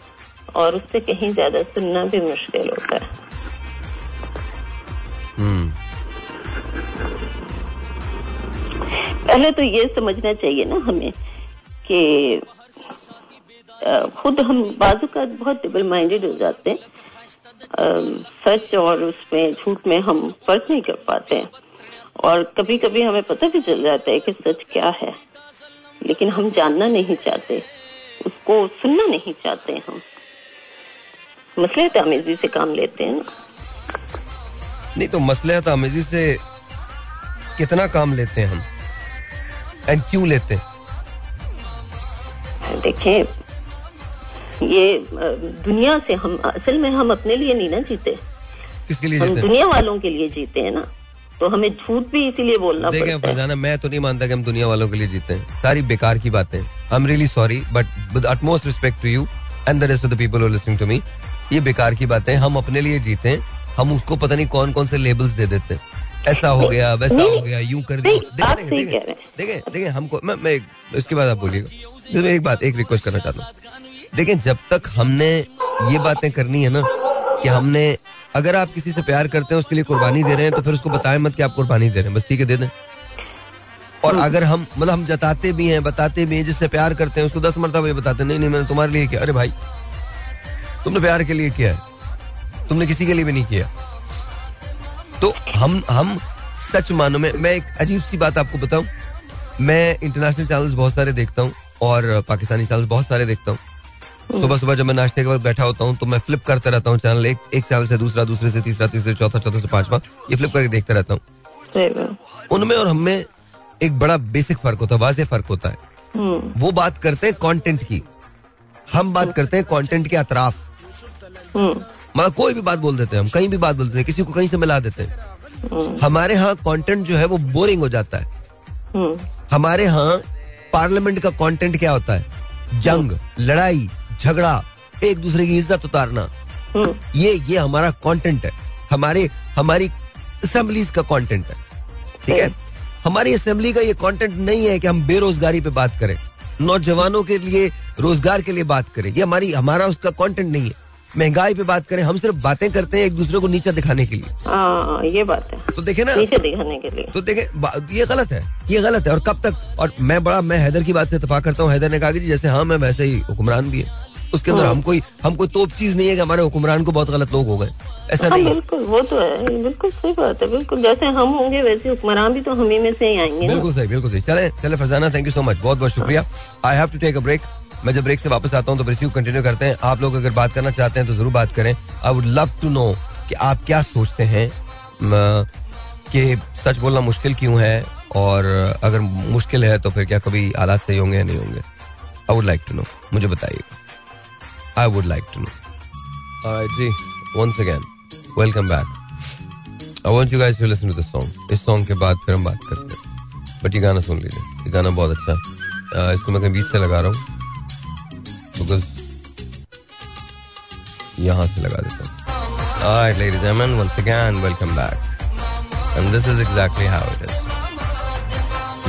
और उससे कहीं ज़्यादा सुनना भी मुश्किल होता है। हम्म। पहले तो ये समझना चाहिए ना हमें कि खुद हम बाजू का बहुत डबल माइंडेड हो जाते हैं। सच और उसमें झूठ में हम फ़र्क नहीं कर पाते हैं। और कभी कभी हमें पता भी चल जाता है कि सच क्या है। लेकिन हम जानना नहीं चाहते उसको सुनना नहीं चाहते हम। मसले तामीजी से काम लेते हैं ना। नहीं तो मसले आमेजी से कितना काम लेते हैं हम? एंड क्यों लेते हैं? देखें ये दुनिया से हम असल में हम अपने लिए नहीं ना जीते। किसके लिए हम जीते दुनिया वालों के लिए जीते हैं ना। तो हमें झूठ भी इसीलिए बोलना देखें पड़ता है। फरजाना मैं तो नहीं मानता कि हम दुनिया वालों के लिए जीते हैं। सारी बेकार की बातें। I am really sorry but with utmost respect to you and the rest of the people are listening to me ये बेकार की बातें हम अपने लिए जीते हैं हम उसको पता नहीं कौन कौन से लेबल्स दे देते हैं। ऐसा हो गया वैसा हो गया यूँ कर दिया। देखें देखें हमको मैं मैं इसके बाद आप बोलिएगा। एक बात एक रिक्वेस्ट करना चाहता हूँ। देखें जब तक हमने ये बातें करनी है ना कि हमने अगर आप किसी से प्यार करते हैं उसके लिए कुर्बानी दे रहे हैं तो फिर उसको बताएँ मत कि आप कुर्बानी दे रहे हैं बस ठीक है दे दें। और अगर हम मतलब हम जताते भी हैं बताते भी हैं जिससे प्यार करते हैं उसको दस मरतबा ये बताते नहीं नहीं मैंने तुम्हारे लिए किया। अरे भाई तुमने प्यार के लिए किया है। तुमने किसी के लिए भी नहीं किया। तो हम हम सच मानो में मैं एक अजीब सी बात आपको बताऊँ। मैं इंटरनेशनल चैनल्स बहुत सारे देखता हूँ और पाकिस्तानी चैनल्स बहुत सारे देखता हूँ। सुबह सुबह जब मैं नाश्ते के वक्त बैठा होता हूँ तो मैं फ्लिप करते रहता हूँ चैनल एक एक चैनल से दूसरा दूसरे से तीसरा तीसरे चौथा चौथा से पांचवा ये फ्लिप करके देखता रहता हूँ। उनमें और हमें एक बड़ा बेसिक फ़र्क होता है वाजे फ़र्क होता है। हम्म, वो बात करते हैं कंटेंट की। हम बात करते हैं कंटेंट के अतराफ। हम्म, मतलब कोई भी बात बोल देते हैं हम कहीं भी बात बोलते हैं किसी को कहीं से मिला देते हैं। हमारे यहाँ कंटेंट जो है वो बोरिंग हो जाता है। हम्म, हमारे यहाँ पार्लियामेंट का कंटेंट क्या होता है? जंग लड़ाई झगड़ा एक दूसरे की इज़्ज़त उतारना। हम्म, ये ये हमारा कंटेंट है। हमारे हमारी असेंबलीज का कंटेंट है। ठीक है? हमारी असेंबली का ये कंटेंट नहीं है कि हम बेरोजगारी पे बात करें। नौजवानों के लिए रोज़गार के लिए बात करें। ये हमारी हमारा उसका कंटेंट नहीं है। महँगाई पे बात करें हम सिर्फ़ बातें करते हैं एक दूसरे को नीचा दिखाने के लिए। हाँ ये बात है। तो देखे ना। नीचे दिखाने के लिए। तो देखे ये गलत है ये गलत है। और कब तक और मैं बड़ा मैं हैदर की बात से इतफाक करता हूँ। हैदर ने कहा कि जैसे हाँ मैं वैसे ही हुक्मरान भी है। उसके अंदर हम कोई हम कोई तोप चीज़ नहीं है कि हमारे हुक्मरान को बहुत गलत लोग हो गए। ऐसा हाँ नहीं बिल्कुल वो तो है बिल्कुल सही बात है बिल्कुल। जैसे हम होंगे वैसे हुक्मरान भी तो हम ही में से ही आएँगे बिल्कुल सही बिल्कुल सही। चले चले Farzana thank you so much बहुत बहुत शुक्रिया I have to take a break मैं जब ब्रेक से वापस आता हूँ तो रिसीव कंटिन्यू करते हैं। आप लोग अगर बात करना चाहते हैं तो ज़रूर बात करें। I would love to know कि आप क्या सोचते हैं कि सच बोलना मुश्किल क्यों है? और अगर मुश्किल है तो फिर क्या कभी हालात सही होंगे या नहीं होंगे? I would like to know मुझे बताइए। I would like to know ji. Once again welcome back I want you guys to listen to song इस सॉन्ग के बाद फिर हम बात करते हैं। बट ये गाना सुन लीजिए। ये गाना बहुत अच्छा है। इसको मैं कहीं बीच से लगा रहा हूँ। बिकॉज यहाँ से लगा देता हूँ Alright, ladies and gentlemen, once again, welcome back. And this is exactly how it is.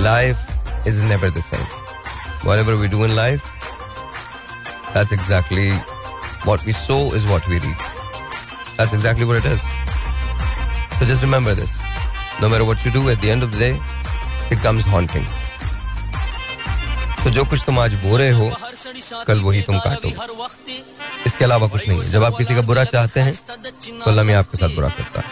Life is never the same. Whatever we do in life, that's exactly what we sow is what we reap. That's exactly what it is. So just remember this. No matter what you do, at the end of the day, it comes haunting. तो जो कुछ तुम आज बो रहे हो कल वही तुम काटो। इसके अलावा कुछ नहीं जब आप किसी का बुरा चाहते हैं तो अल्लाह आपके साथ बुरा करता है।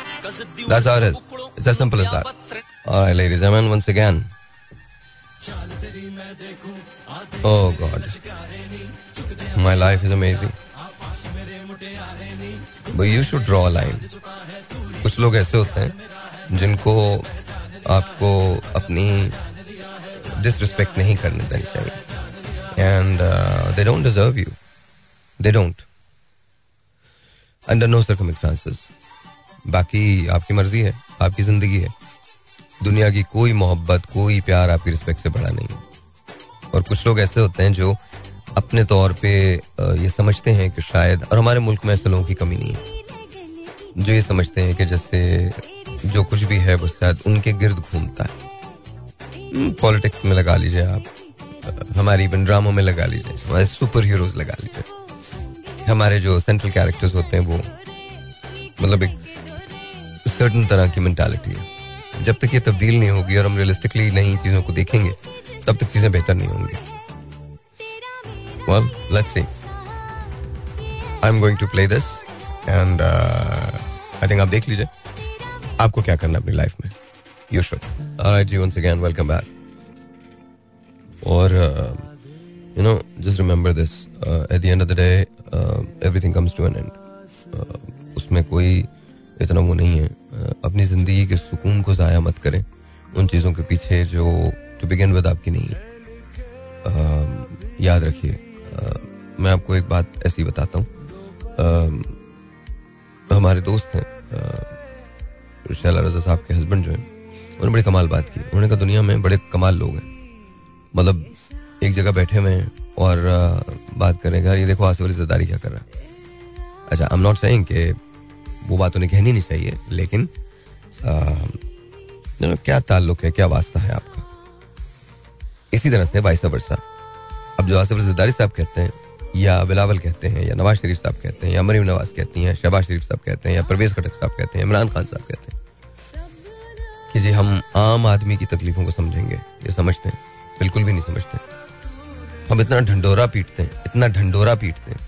यू शुड ड्रॉ कुछ लोग ऐसे होते हैं, जिनको आपको अपनी डिसरिस्पेक्ट नहीं करने देनी चाहिए। And they don't deserve you they don't under no circumstances बाकी आपकी मर्ज़ी है, आपकी ज़िंदगी है। दुनिया की कोई मोहब्बत, कोई प्यार आपकी रिस्पेक्ट से बड़ा नहीं है। और कुछ लोग ऐसे होते हैं जो अपने तौर पे ये समझते हैं कि शायद, और हमारे मुल्क में ऐसे लोगों की कमी नहीं है। जो ये समझते हैं कि जैसे जो कुछ भी है, वो शायद उनके गिर्द घूमता है। पॉलिटिक्स में लगा लीजिए आप। हमारी इवन ड्रामों में लगा लीजिए हमारे सुपर हीरोज लगा लीजिए। हमारे जो सेंट्रल कैरेक्टर्स होते हैं वो मतलब एक सर्टन तरह की मेंटालिटी है। जब तक ये तब्दील नहीं होगी और हम रियलिस्टिकली नई चीज़ों को देखेंगे तब तक चीज़ें बेहतर नहीं होंगी। Well let's see. I'm going to play this and uh, i think आप देख लीजिए। आपको क्या करना अपनी लाइफ में? यू शुड alright जी once again welcome back. और you know just remember this at the end of the day everything comes to an end उसमें कोई इतना वो नहीं है। Uh, अपनी ज़िंदगी के सुकून को ज़ाया मत करें। उन चीज़ों के पीछे जो टू बिगिन विद आपकी नहीं है। Uh, याद रखिए। Uh, मैं आपको एक बात ऐसी बताता हूँ। Uh, हमारे दोस्त हैं। Uh, शैला रजा साहब के हस्बैंड जो हैं। उन्होंने बड़ी कमाल बात की। उन्होंने कहा दुनिया में बड़े कमाल लोग हैं। मतलब एक जगह बैठे हुए हैं और बात करें यार ये देखो आसिफ अली जरदारी क्या कर रहा है? अच्छा आई एम नॉट सेइंग कि वो बात उन्हें कहनी नहीं चाहिए लेकिन know, क्या ताल्लुक है क्या वास्ता है आपका? इसी तरह से वाइस वर्षा अब जो आसिफ जरदारी साहब कहते हैं या बिलावल कहते हैं या नवाज़ शरीफ साहब कहते हैं या मरीम नवाज़ कहती हैं शहबाज शरीफ साहब कहते हैं या परवेज खटक साहब कहते हैं इमरान खान साहब कहते हैं कि जी हम आम आदमी की तकलीफों को समझेंगे ये समझते हैं। बिल्कुल भी नहीं समझते। हम इतना ढंडोरा पीटते हैं, इतना ढंडोरा पीटते हैं।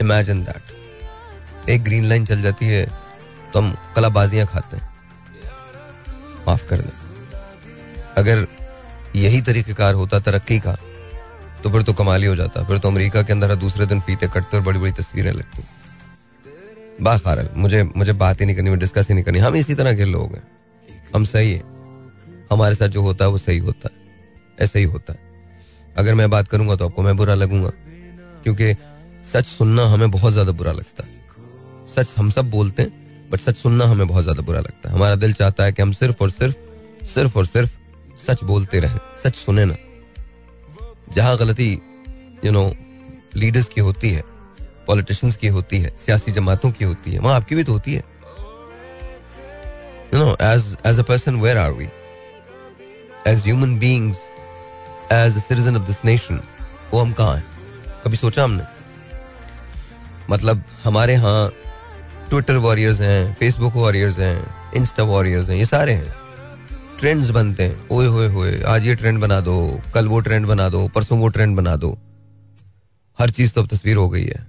इमेजिन दैट एक ग्रीन लाइन चल जाती है तो हम कलाबाजियाँ खाते हैं। माफ़ कर दें। अगर यही तरीकेकार होता, तरक्की का तो फिर तो कमाल ही हो जाता। फिर तो अमेरिका के अंदर दूसरे दिन फीते कटते और बड़ी बड़ी तस्वीरें लगती। बाखार मुझे मुझे बात ही नहीं करनी डिस्कस ही नहीं करनी। हम इसी तरह के लोग हैं। हम सही है। हमारे साथ जो होता है, वो सही होता है। ऐसा ही होता है। अगर मैं बात करूँगा तो आपको मैं बुरा लगूँगा, क्योंकि सच सुनना हमें बहुत ज़्यादा बुरा लगता है। सच हम सब बोलते हैं बट सच सुनना हमें बहुत ज़्यादा बुरा लगता है। हमारा दिल चाहता है कि हम सिर्फ़ और सिर्फ़ सिर्फ़ और सिर्फ़ सच बोलते रहें, सच सुने ना। जहाँ गलती यू नो लीडर्स की होती है पॉलिटिशियंस की होती है, सियासी जमातों की होती है, वहाँ आपकी भी तो होती है। You know as as a person where are we as human beings as citizen of this nation वो हम कहा हैं? कभी सोचा हमने? मतलब हमारे यहाँ ट्विटर वॉरियर्स हैं फेसबुक वॉरियर्स हैं इंस्टा वॉरियर्स हैं, ये सारे हैं। ट्रेंड्स बनते हैं। ओए होए होए, आज ये ट्रेंड बना दो, कल वो ट्रेंड बना दो, परसों वो ट्रेंड बना दो। हर चीज़ तो अब तस्वीर हो गई है।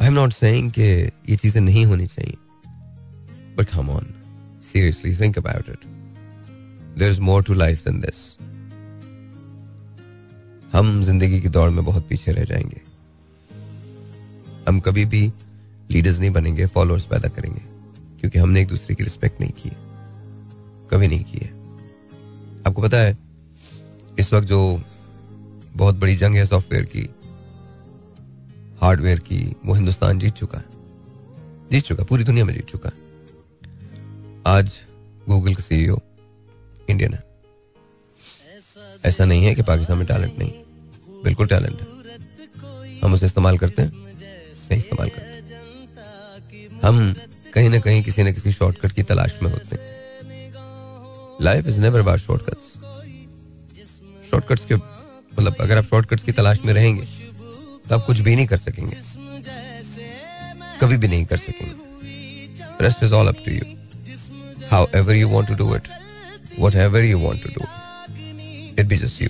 आई एम नॉट सेइंग ये चीज़ें नहीं होनी चाहिए but come on seriously think about it there is more to life than this हम ज़िंदगी की दौड़ में बहुत पीछे रह जाएँगे। हम कभी भी लीडर्स नहीं बनेंगे फॉलोअर्स पैदा करेंगे, क्योंकि हमने एक दूसरे की रिस्पेक्ट नहीं की, कभी नहीं की है। आपको पता है, इस वक्त जो बहुत बड़ी जंग है सॉफ्टवेयर की हार्डवेयर की, वो हिंदुस्तान जीत चुका है। जीत चुका, पूरी दुनिया में जीत चुका है। आज गूगल का सीईओ इंडियन है। ऐसा नहीं है कि पाकिस्तान में टैलेंट नहीं। बिल्कुल टैलेंट है। हम उसे इस्तेमाल करते हैं, नहीं इस्तेमाल करते हम कहीं ना कहीं किसी न किसी शॉर्टकट की तलाश में होते हैं। Life is never about shortcuts shortcuts के मतलब अगर आप शॉर्टकट्स की तलाश में रहेंगे तो आप कुछ भी नहीं कर सकेंगे। कभी भी नहीं कर सकेंगे। Rest is all up to you however you want to do it whatever you want to do it be just you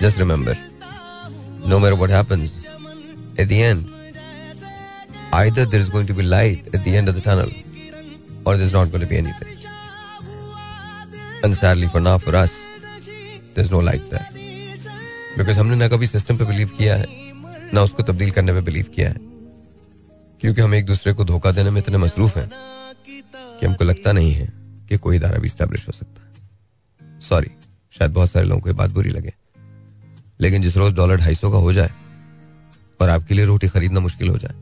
just remember no matter what happens at the end either there is going to be light at the end of the tunnel or there's not going to be anything. And sadly for now, for us, there's no light there. Because हमने ना कभी system पे believe किया है ना उसको तब्दील करने पे बिलीव किया है क्योंकि हम एक दूसरे को धोखा देने में इतने मसरूफ हैं कि हमको लगता नहीं है कि कोई इदारा भी स्टैब्लिश हो सकता है। सॉरी शायद बहुत सारे लोगों को बात बुरी लगे। लेकिन जिस रोज डॉलर ढाई सौ का हो जाए, और आपके लिए रोटी खरीदना मुश्किल हो जाए,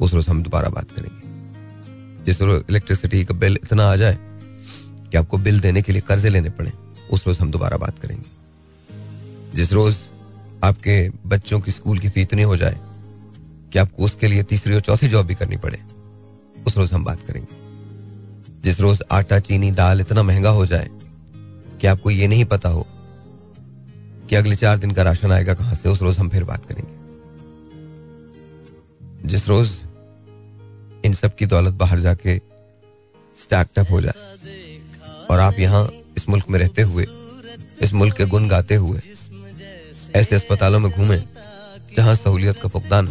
उस रोज हम दोबारा बात करेंगे। जिस रोज इलेक्ट्रिसिटी का बिल इतना आ जाए कि आपको बिल देने के लिए कर्जे लेने पड़े, उस रोज हम दोबारा बात करेंगे। जिस रोज आपके बच्चों की स्कूल की फ़ी इतनी हो जाए कि आपको उसके लिए तीसरी और चौथी जॉब भी करनी पड़े, उस रोज हम बात करेंगे। जिस रोज आटा, चीनी, दाल इतना महँगा हो जाए, कि आपको ये नहीं पता हो कि अगले चार दिन का राशन आएगा कहाँ से, उस रोज हम फिर बात करेंगे। जिस रोज इन सब की दौलत बाहर जाके स्टैक्टअप हो जाए, और आप यहाँ इस मुल्क में रहते हुए, इस मुल्क के गुण गाते हुए, ऐसे अस्पतालों में घूमें, जहाँ सहूलियत का फुकदान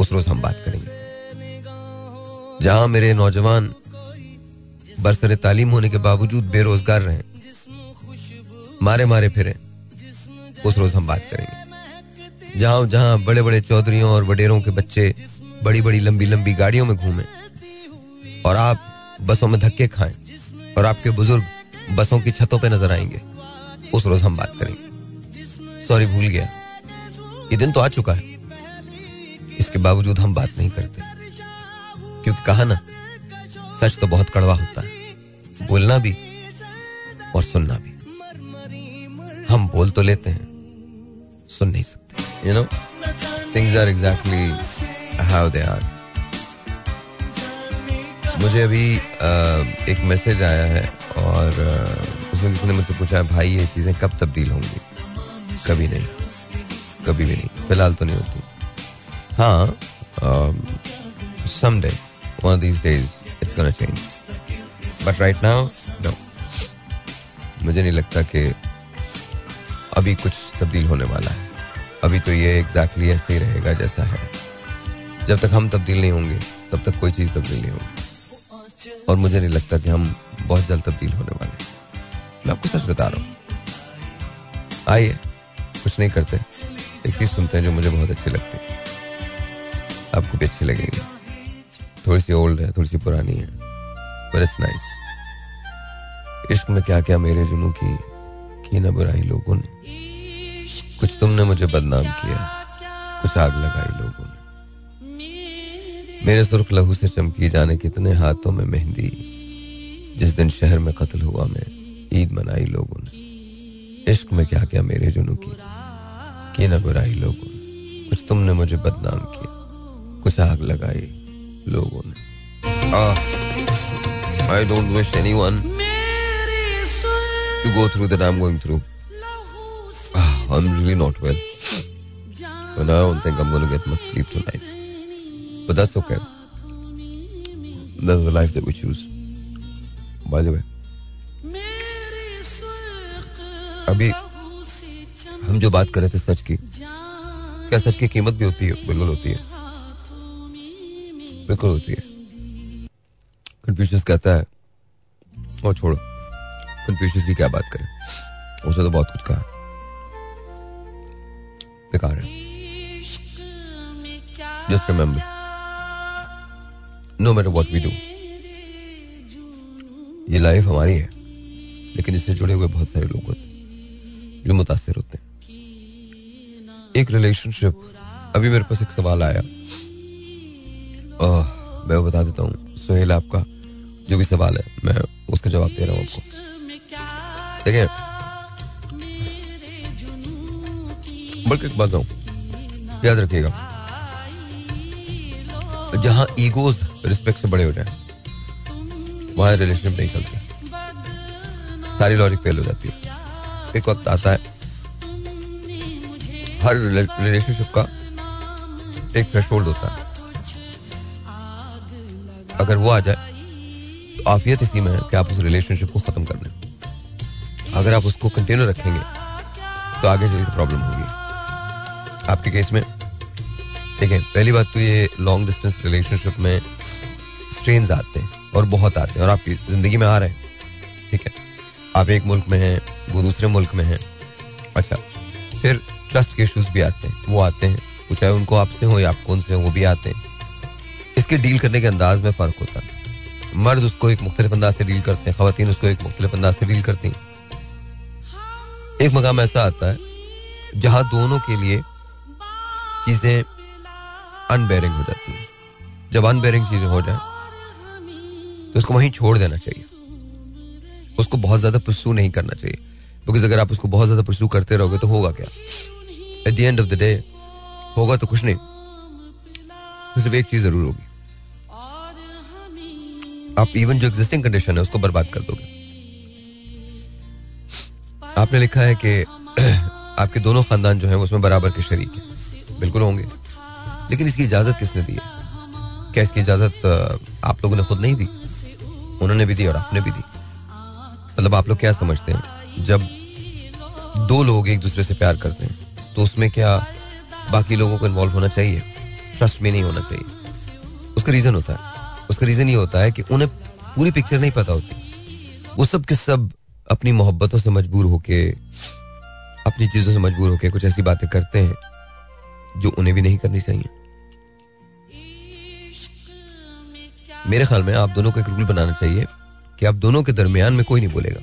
उस रोज हम बात करेंगे। जहाँ मेरे नौजवान बरसर तालीम होने के बावजूद बेरोजगार रहे। मारे मारे फिरे। उस रोज हम बात करेंगे। जहाँ जहाँ बड़े बड़े चौधरियों और वडेरों के बच्चे बड़ी बड़ी लंबी लंबी गाड़ियों में घूमे और आप बसों में धक्के खाएँ और आपके बुज़ुर्ग बसों की छतों पे नज़र आएँगे। उस रोज हम बात करेंगे। सॉरी, भूल गया। ये दिन तो आ चुका है। इसके बावजूद हम बात नहीं करते। क्योंकि कहा ना, सच तो बहुत कड़वा होता है। बोलना भी और सुनना भी। हम बोल तो लेते हैं, सुन नहीं सकते। You know things are exactly how they are मुझे अभी एक मैसेज आया है और में किसी ने मुझसे पूछा है भाई, ये चीज़ें कब तब्दील होंगी? कभी नहीं। कभी भी नहीं। फ़िलहाल तो नहीं होती। हाँ someday, one of these days, it's gonna change. But right no. मुझे नहीं लगता कि अभी कुछ तब्दील होने वाला है। अभी तो ये एग्जैक्टली exactly ऐसे ही रहेगा जैसा है। जब तक हम तब्दील नहीं होंगे, तब तक कोई चीज़ तब्दील नहीं होगी। और मुझे नहीं लगता कि हम बहुत जल्द तब्दील होने वाले हैं। मैं आपको सच बता रहा हूँ। आइए, कुछ नहीं करते। एक चीज़ सुनते हैं जो मुझे बहुत अच्छी लगती है। आपको भी अच्छी लगेगी। थोड़ी सी ओल्ड है, थोड़ी सी पुरानी है। पर इट्स नाइस इश्क में क्या क्या मेरे जुनू की की ना बुराई लोगों ने। कुछ तुमने मुझे बदनाम किया, कुछ आग लगाई लोगों ने। मेरे सुर्ख लहू से चमकी जाने कितने हाथों में मेहंदी, जिस दिन शहर में कत्ल हुआ मैं, ईद मनाई लोगों ने। इश्क में क्या क्या मेरे जुनू की की ना बुराई लोगों ने। कुछ तुमने मुझे बदनाम किया, कुछ आग लगाई लोगों ने। I don't wish anyone to go through that I am going through I am really not well but I don't think I am gonna get much sleep tonight but that's okay that's the life that we choose by the way अभी हम जो बात कर रहे थे सच की, क्या सच की कीमत भी होती है? बिल्कुल होती है। बिल्कुल होती है। कंफ्यूशियस कहता है और छोड़ो कंफ्यूशियस की क्या बात करें? उसने तो बहुत कुछ कहा। बेकार है। Just remember no matter what we do ये लाइफ हमारी है लेकिन इससे जुड़े हुए बहुत सारे लोग होते हैं जो मुतासर होते हैं। एक रिलेशनशिप अभी मेरे पास एक सवाल आया। आ, मैं वो बता देता हूँ। सोहेल आपका, जो भी सवाल है, मैं उसका जवाब दे रहा हूँ आपको। देखिए बल्कि एक बात याद रखिएगा, जहाँ ईगोज रिस्पेक्ट से बड़े हो जाए, वहाँ रिलेशनशिप नहीं चलती। सारी लॉजिक फेल हो जाती है। एक वक्त आता है, हर रिलेशनशिप का एक थ्रेशोल्ड होता है। अगर वो आ जाए तो आफियत इसी में है कि आप उस रिलेशनशिप को खत्म कर लें अगर आप उसको कंटिन्यू रखेंगे तो आगे चलकर प्रॉब्लम होगी। आपके केस में देखें पहली बात तो ये लॉन्ग डिस्टेंस रिलेशनशिप में स्ट्रेन आते हैं और बहुत आते हैं और आपकी ज़िंदगी में आ रहे हैं। ठीक है? आप एक मुल्क में हैं, वो दूसरे मुल्क में हैं। अच्छा फिर ट्रस्ट के इश्यूज़ भी आते हैं, वो आते हैं। चाहे उनको आपसे हो या आपको उनसे हो, वो भी आते हैं। इसके डील करने के अंदाज में फ़र्क होता है। मर्द उसको एक मुख्तलिफ़ अंदाज से डील करते हैं खातन उसको एक मुख्तलिफ़ अंदाज से डील करती हैं। एक मकाम ऐसा आता है, जहाँ दोनों के लिए चीज़ें अनबेरिंग हो जाती हैं। जब अनबेरिंग चीज़ें हो जाए तो उसको वहीं छोड़ देना चाहिए। उसको बहुत ज़्यादा पुरसू नहीं करना चाहिए। क्योंकि अगर आप उसको बहुत ज़्यादा पुरसू करते रहोगे तो होगा क्या? At the end of the day होगा तो कुछ नहीं। सिर्फ़ एक चीज़ ज़रूर होगी। आप इवन जो एग्जिस्टिंग कंडीशन है, उसको बर्बाद कर दोगे। आपने लिखा है कि आपके दोनों खानदान जो है उसमें बराबर के शरीक हैं। बिल्कुल होंगे। लेकिन इसकी इजाज़त किसने दी है? क्या इसकी इजाज़त आप लोगों ने खुद नहीं दी? उन्होंने भी दी और आपने भी दी। मतलब आप लोग क्या समझते हैं? जब दो लोग एक दूसरे से प्यार करते हैं तो उसमें क्या बाकी लोगों को इन्वॉल्व होना चाहिए? ट्रस्ट में नहीं होना चाहिए। उसका रीजन होता है। उसका रीजन ये होता है कि उन्हें पूरी पिक्चर नहीं पता होती। वो सब के सब अपनी मोहब्बतों से मजबूर होके, अपनी चीज़ों से मजबूर होके कुछ ऐसी बातें करते हैं, जो उन्हें भी नहीं करनी चाहिए। मेरे ख्याल में आप दोनों को एक रूल बनाना चाहिए कि आप दोनों के दरमियान में कोई नहीं बोलेगा।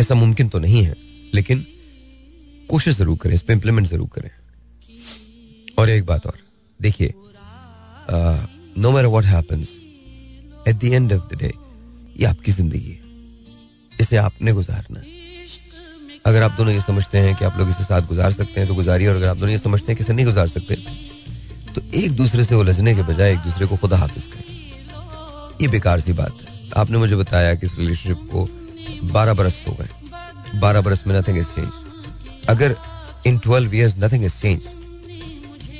ऐसा मुमकिन तो नहीं है, लेकिन कोशिश ज़रूर करें, इस पर इंप्लीमेंट ज़रूर करें। और एक बात और, देखिए no matter what happens at the end of the day ये आपकी ज़िंदगी है। इसे आपने गुजारना अगर आप दोनों ये समझते हैं कि आप लोग इसे साथ गुजार सकते हैं तो गुजारिए, और अगर आप दोनों ये समझते हैं कि इसे नहीं गुजार सकते तो एक दूसरे से उलझने के बजाय एक दूसरे को खुदा हाफिज करें। ये बेकार सी बात है। आपने मुझे बताया कि इस रिलेशनशिप को बारह बरस हो गए। बारह बरस में नथिंग इज़ चेंज अगर in twelve years nothing is change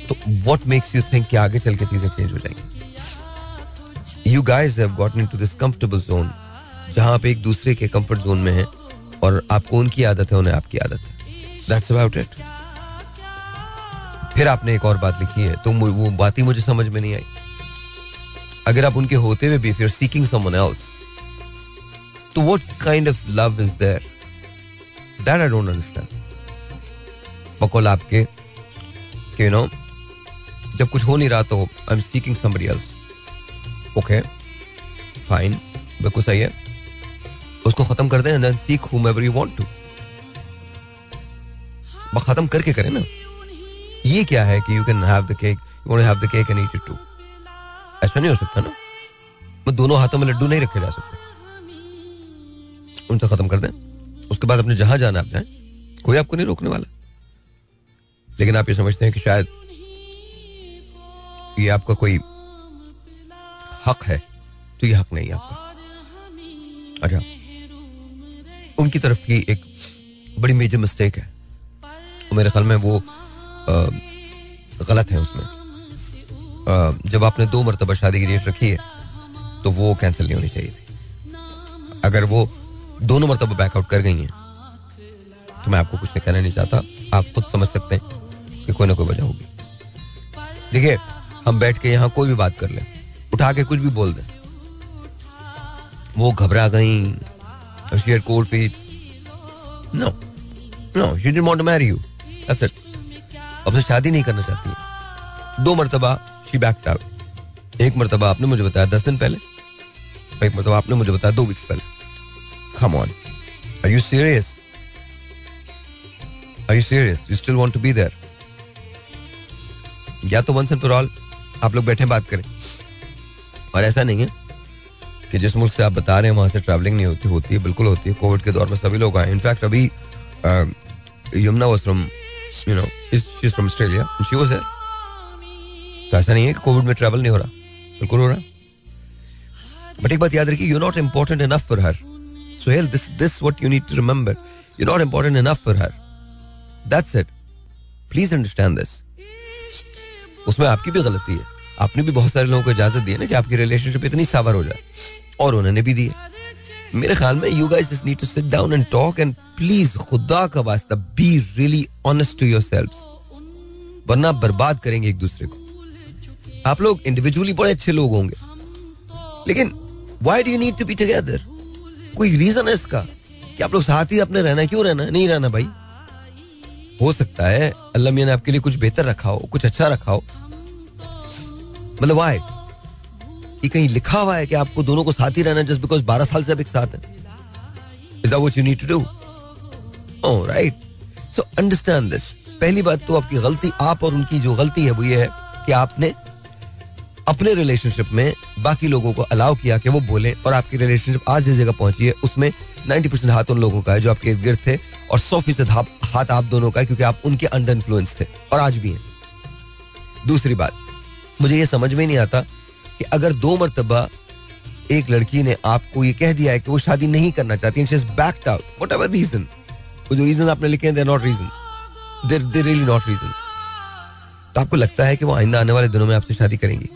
तो व्हाट मेक्स यू थिंक कि आगे चल के चीज़ें चेंज हो जाएँगी? यू गाइज़ कंफर्टेबल जोन जहाँ आप एक दूसरे के कंफर्ट जोन में हैं, और आपको उनकी आदत है, उन्हें आपकी आदत है। दैट्स अबाउट इट फिर आपने एक और बात लिखी है तो वो बात ही मुझे समझ में नहीं आई। अगर आप उनके होते हुए भी फिर सीकिंग समवन एल्स तो what kind of love is there that I don't understand बकौल आपके, कि नो जब कुछ हो नहीं रहा तो I am seeking somebody else okay fine बिल्कुल सही है। उसको खत्म कर दें then seek whomever you want to खत्म करके करें ना। ये क्या है कि you can have the cake you want have the cake and eat it too ऐसा नहीं हो सकता ना। मैं दोनों हाथों में लड्डू नहीं रखे जा सकते। उनसे खत्म कर दें। उसके बाद अपने जहाँ जाना आप जाएँ। कोई आपको नहीं रोकने वाला। लेकिन आप ये समझते हैं कि शायद ये आपका कोई हक है तो ये हक नहीं है आपका। अच्छा उनकी तरफ़ की एक बड़ी मेजर मिस्टेक है। मेरे ख्याल में वो आ, गलत है उसमें। आ, जब आपने दो मरतबा शादी की डेट रखी है तो वो कैंसिल नहीं होनी चाहिए थी। अगर वो दोनों मरतबा बैकआउट कर गई हैं तो मैं आपको कुछ कहना नहीं चाहता। आप खुद समझ सकते हैं कि कोई ना कोई वजह होगी। देखिए हम बैठ के यहाँ कोई भी बात कर लें। उठा के कुछ भी बोल दें। वो घबरा गई share feet no no she didn't want to marry you that's it अब से शादी नहीं करना चाहती दो मरतबा शी बैक्ड आउट एक मरतबा आपने मुझे बताया दस दिन पहले। एक मरतबा आपने मुझे बताया दो वीक्स पहले। Come on are you serious are you serious you still want to be there या तो वंस एंड फॉर ऑल आप लोग बैठे बात करें। और ऐसा नहीं है कि जिस मुल्क से आप बता रहे हैं, वहाँ से ट्रैवलिंग नहीं होती होती है, बिल्कुल होती है। कोविड के दौर में सभी लोग आए। इनफैक्ट अभी Yamuna was from you know she from Australia she there तो ऐसा नहीं है कि कोविड में ट्रैवल नहीं हो रहा। बिल्कुल हो रहा बट एक बात याद रखिए you not important enough for her so hell this this what you need to remember you not important enough for her that's it please understand this उसमें आपकी भी गलती है। आपने भी बहुत सारे लोगों को इजाज़त दी है ना कि आपकी रिलेशनशिप इतनी सावर हो जाए। और उन्होंने भी दी मेरे ख्याल में you guys just need to sit down and talk and please खुदा का वास्ता be really honest to yourselves वरना बर्बाद करेंगे एक दूसरे को। आप लोग इंडिविजुअली बड़े अच्छे लोग होंगे। लेकिन why do you need to be together कोई रीजन है इसका? कि आप लोग साथ ही अपने रहना क्यों रहना नहीं रहना भाई। हो सकता है अल्लाह मियाँ ने आपके लिए कुछ बेहतर रखा हो, कुछ अच्छा रखा हो। मतलब वाई ये कहीं लिखा हुआ है कि आपको दोनों को साथ ही रहना जस्ट बिकॉज़ बारह साल से अब एक साथ है? Is you need to do right so understand this पहली बात तो आपकी गलती आप और उनकी जो गलती है वो ये है कि आपने अपने रिलेशनशिप में बाकी लोगों को अलाउ किया कि वो बोले और आपकी रिलेशनशिप आज जिस जगह पहुँची है, उसमें 90 परसेंट हाथ उन लोगों का है जो आपके इर्द गिर्द थे और सौ फ़ीसद हाथ आप दोनों का है क्योंकि आप उनके अंडर इन्फ्लुएंस थे और आज भी हैं। दूसरी बात मुझे ये समझ में नहीं आता कि अगर दो मरतबा एक लड़की ने आपको ये कह दिया है कि वो शादी नहीं करना चाहती है backed out whatever reason वो जो रीजन आपने लिखे हैं not reason really not reason तो आपको लगता है कि वो आइंदा आने वाले दिनों में आपसे शादी करेंगी।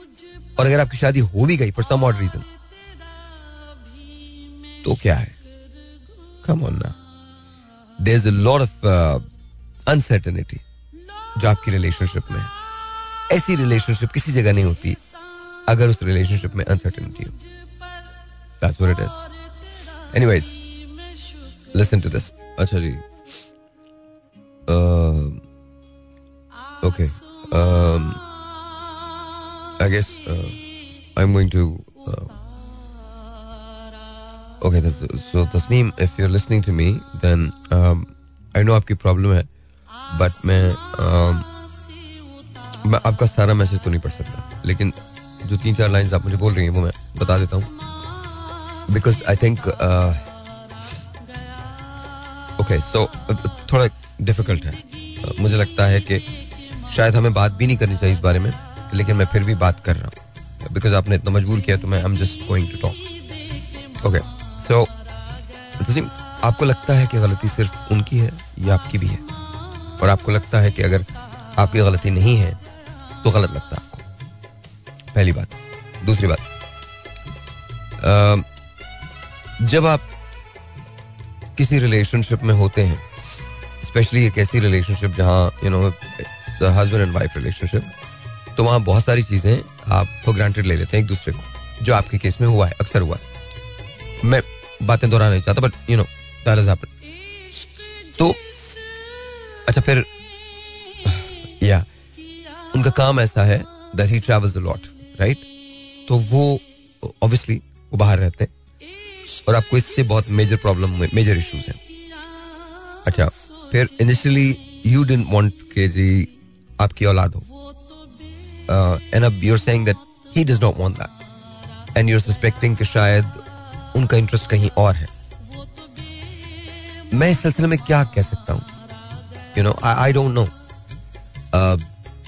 और अगर आपकी शादी हो भी गई फॉर सम ऑड रीजन तो क्या है? कम ऑन ना there is a lot of uncertainty जो आपकी रिलेशनशिप में है। ऐसी रिलेशनशिप किसी जगह नहीं होती अगर उस रिलेशनशिप में अनसर्टेनिटी हो। That's what it is anyways listen to this अच्छा जी। Okay guess uh, I'm going to. Uh, okay, so Tasneem, if you're listening to me, then um, I know आपकी प्रॉब्लम है बट मैं um, मैं आपका सारा message तो नहीं पढ़ सकता। लेकिन जो तीन चार लाइंस आप मुझे बोल रही हैं वो मैं बता देता हूँ। Because I think okay so थोड़ा डिफ़िकल्ट है। Uh, मुझे लगता है कि शायद हमें बात भी नहीं करनी चाहिए इस बारे में लेकिन मैं फिर भी बात कर रहा हूँ। बिकॉज़ आपने इतना मजबूर किया तो मैं I am just going to talk okay so आपको लगता है कि गलती सिर्फ़ उनकी है या आपकी भी है? और आपको लगता है कि अगर आपकी गलती नहीं है तो गलत लगता है आपको। पहली बात। दूसरी बात। जब आप किसी रिलेशनशिप में होते हैं स्पेशली एक ऐसी रिलेशनशिप जहाँ you know husband and wife relationship तो वहाँ बहुत सारी चीज़ें आप फॉर ग्रांटेड ले लेते हैं एक दूसरे को, जो आपके केस में हुआ है, अक्सर हुआ है। मैं बातें दोहराना नहीं चाहता but you know that is happen तो अच्छा फिर या उनका काम ऐसा है that he travels a lot right तो वो ऑब्वियसली वो बाहर रहते हैं। और आपको इससे बहुत मेजर प्रॉब्लम मेजर इश्यूज़ हैं। अच्छा फिर इनिशियली यू डेंट वांट के जी आपकी औलाद हो। एंड अब you are saying that he does not want that and you are suspecting कि शायद उनका इंटरेस्ट कहीं और है। मैं इस सिलसिले में क्या कह सकता हूँ? You know I don't know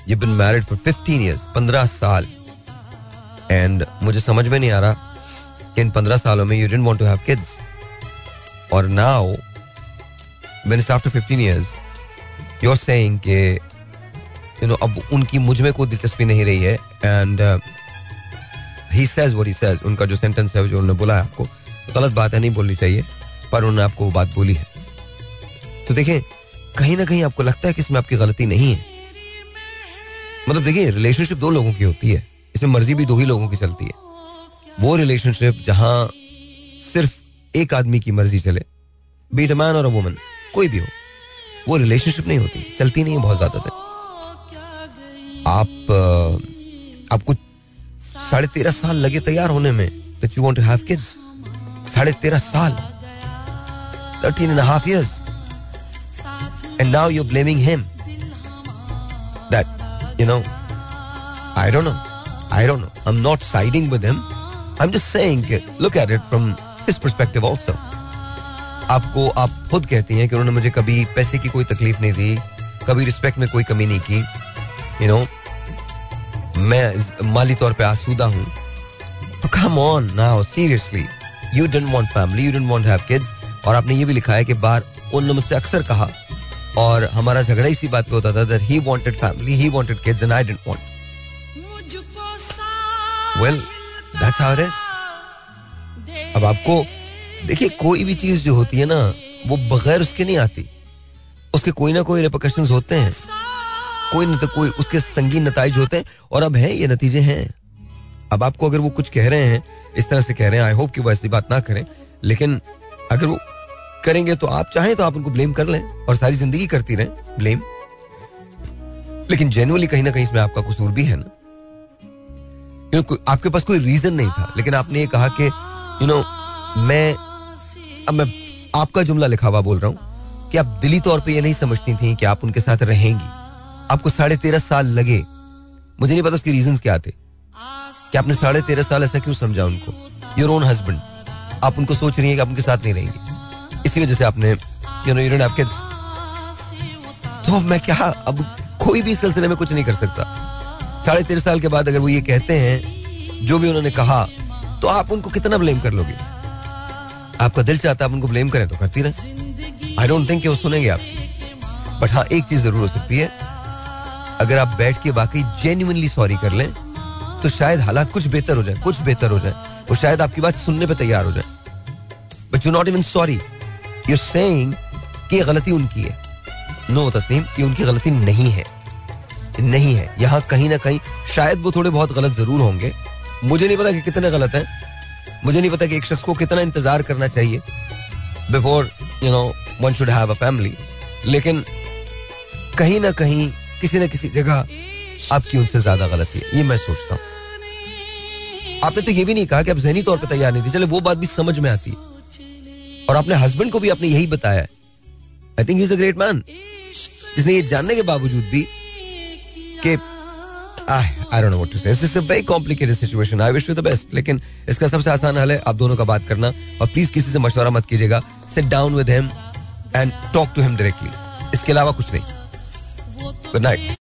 you been married for 15 years 15 साल. एंड मुझे समझ में नहीं आ रहा कि इन 15 सालों में you didn't want to have kids और now it's after 15 years you are saying कि यू नो अब उनकी मुझमें कोई दिलचस्पी नहीं रही है. And he says what he says उनका जो सेंटेंस है, जो उन्होंने बोला है आपको, गलत बात है, नहीं बोलनी चाहिए, पर उन्होंने आपको वो बात बोली है. तो देखें कहीं ना कहीं आपको लगता है कि इसमें आपकी गलती नहीं है. मतलब देखिए रिलेशनशिप दो लोगों की होती है, इसमें मर्ज़ी भी दो ही लोगों की चलती है। वो रिलेशनशिप जहाँ सिर्फ़ एक आदमी की मर्ज़ी चले बीट मैन और वुमन कोई भी हो, वो रिलेशनशिप नहीं होती, चलती नहीं है बहुत ज़्यादा तक आप आपको साढ़े तेरह साल लगे तैयार होने में that you want to have kids साढ़े तेरह साल thirteen and half years and now you blaming him that I don't know I don't know I am not siding with him I am just saying look at it from his perspective also आपको, आप खुद कहती हैं कि उन्होंने मुझे कभी पैसे की कोई तकलीफ़ नहीं दी, कभी रिस्पेक्ट में कोई कमी नहीं की। यू नो मैं माली तौर पे आसूदा हूँ। Come on now seriously you don't want family you don't want have kids और आपने ये भी लिखा है कि बाहर उन्होंने मुझसे अक्सर कहा और हमारा झगड़ा इसी बात पे होता था that he wanted family he wanted kids and I didn't want well that's how it is अब आपको देखिए कोई भी चीज़ जो होती है ना वो बगैर उसके नहीं आती। उसके कोई ना कोई रिपोकशन होते हैं। कोई ना तो कोई उसके संगीन नतज होते हैं और अब है ये नतीजे हैं। अब आपको अगर वो कुछ कह रहे हैं इस तरह से कह रहे हैं आई होप कि वो ऐसी बात ना करें लेकिन अगर वो करेंगे तो आप चाहें तो आप उनको ब्लेम कर लें और सारी ज़िंदगी करती रहें। ब्लेम। लेकिन जेनुअली कहीं ना कहीं इसमें आपका कसूर भी है ना। You know, आपके पास कोई रीजन नहीं था लेकिन आपने ये कहा कि यू नो मैं अब मैं आपका जुमला लिखा हुआ बोल रहा हूँ कि आप दिली तौर पे ये नहीं समझती थी कि आप उनके साथ रहेंगी। आपको साढ़े तेरह साल लगे। मुझे नहीं पता उसके रीजन क्या थे। कि आपने साढ़े तेरह साल ऐसा क्यों समझा उनको? योर ओन हस्बैंड आप उनको सोच रही हैं कि आप उनके साथ नहीं रहेंगी। इसी वजह से आपने you know you don't have kids तो मैं क्या, अब कोई भी सिलसिले में कुछ नहीं कर सकता। साढ़े तेरह साल के बाद अगर वो ये कहते हैं, जो भी उन्होंने कहा तो आप उनको कितना ब्लेम कर लोगे? आपका दिल चाहता है आप उनको ब्लेम करें तो करती रहे। आई डोंट थिंक वो सुनेंगे आप। बट हाँ एक चीज़ ज़रूर हो सकती है। अगर आप बैठ के वाकई जेन्यूनली सॉरी कर लें तो शायद हालात कुछ बेहतर हो जाए, कुछ बेहतर हो जाए, और शायद आपकी बात सुनने पर तैयार हो जाए। But you not even sorry you saying कि गलती उनकी है। नो no, तस्लीम ये उनकी गलती नहीं है। नहीं है। यहाँ कहीं ना कहीं शायद वो थोड़े बहुत गलत ज़रूर होंगे। मुझे नहीं पता कि कितने गलत हैं। मुझे नहीं पता कि एक शख्स को कितना इंतज़ार करना चाहिए। Before you know one should have a family लेकिन कहीं ना कहीं किसी न किसी जगह आपकी उनसे ज़्यादा गलती है। ये मैं सोचता हूँ। आपने तो ये भी नहीं कहा कि आप जहनी तौर पर तैयार नहीं थी। चले वो बात भी समझ में आती है। और अपने हस्बैंड को भी आपने यही बताया। I think is a great man जिसने ये जानने के बावजूद भी कि लेकिन इसका सबसे आसान हल है आप दोनों का बात करना। और प्लीज़ किसी से मशवरा मत कीजिएगा। Sit down with him and talk to him directly इसके अलावा कुछ नहीं। Good night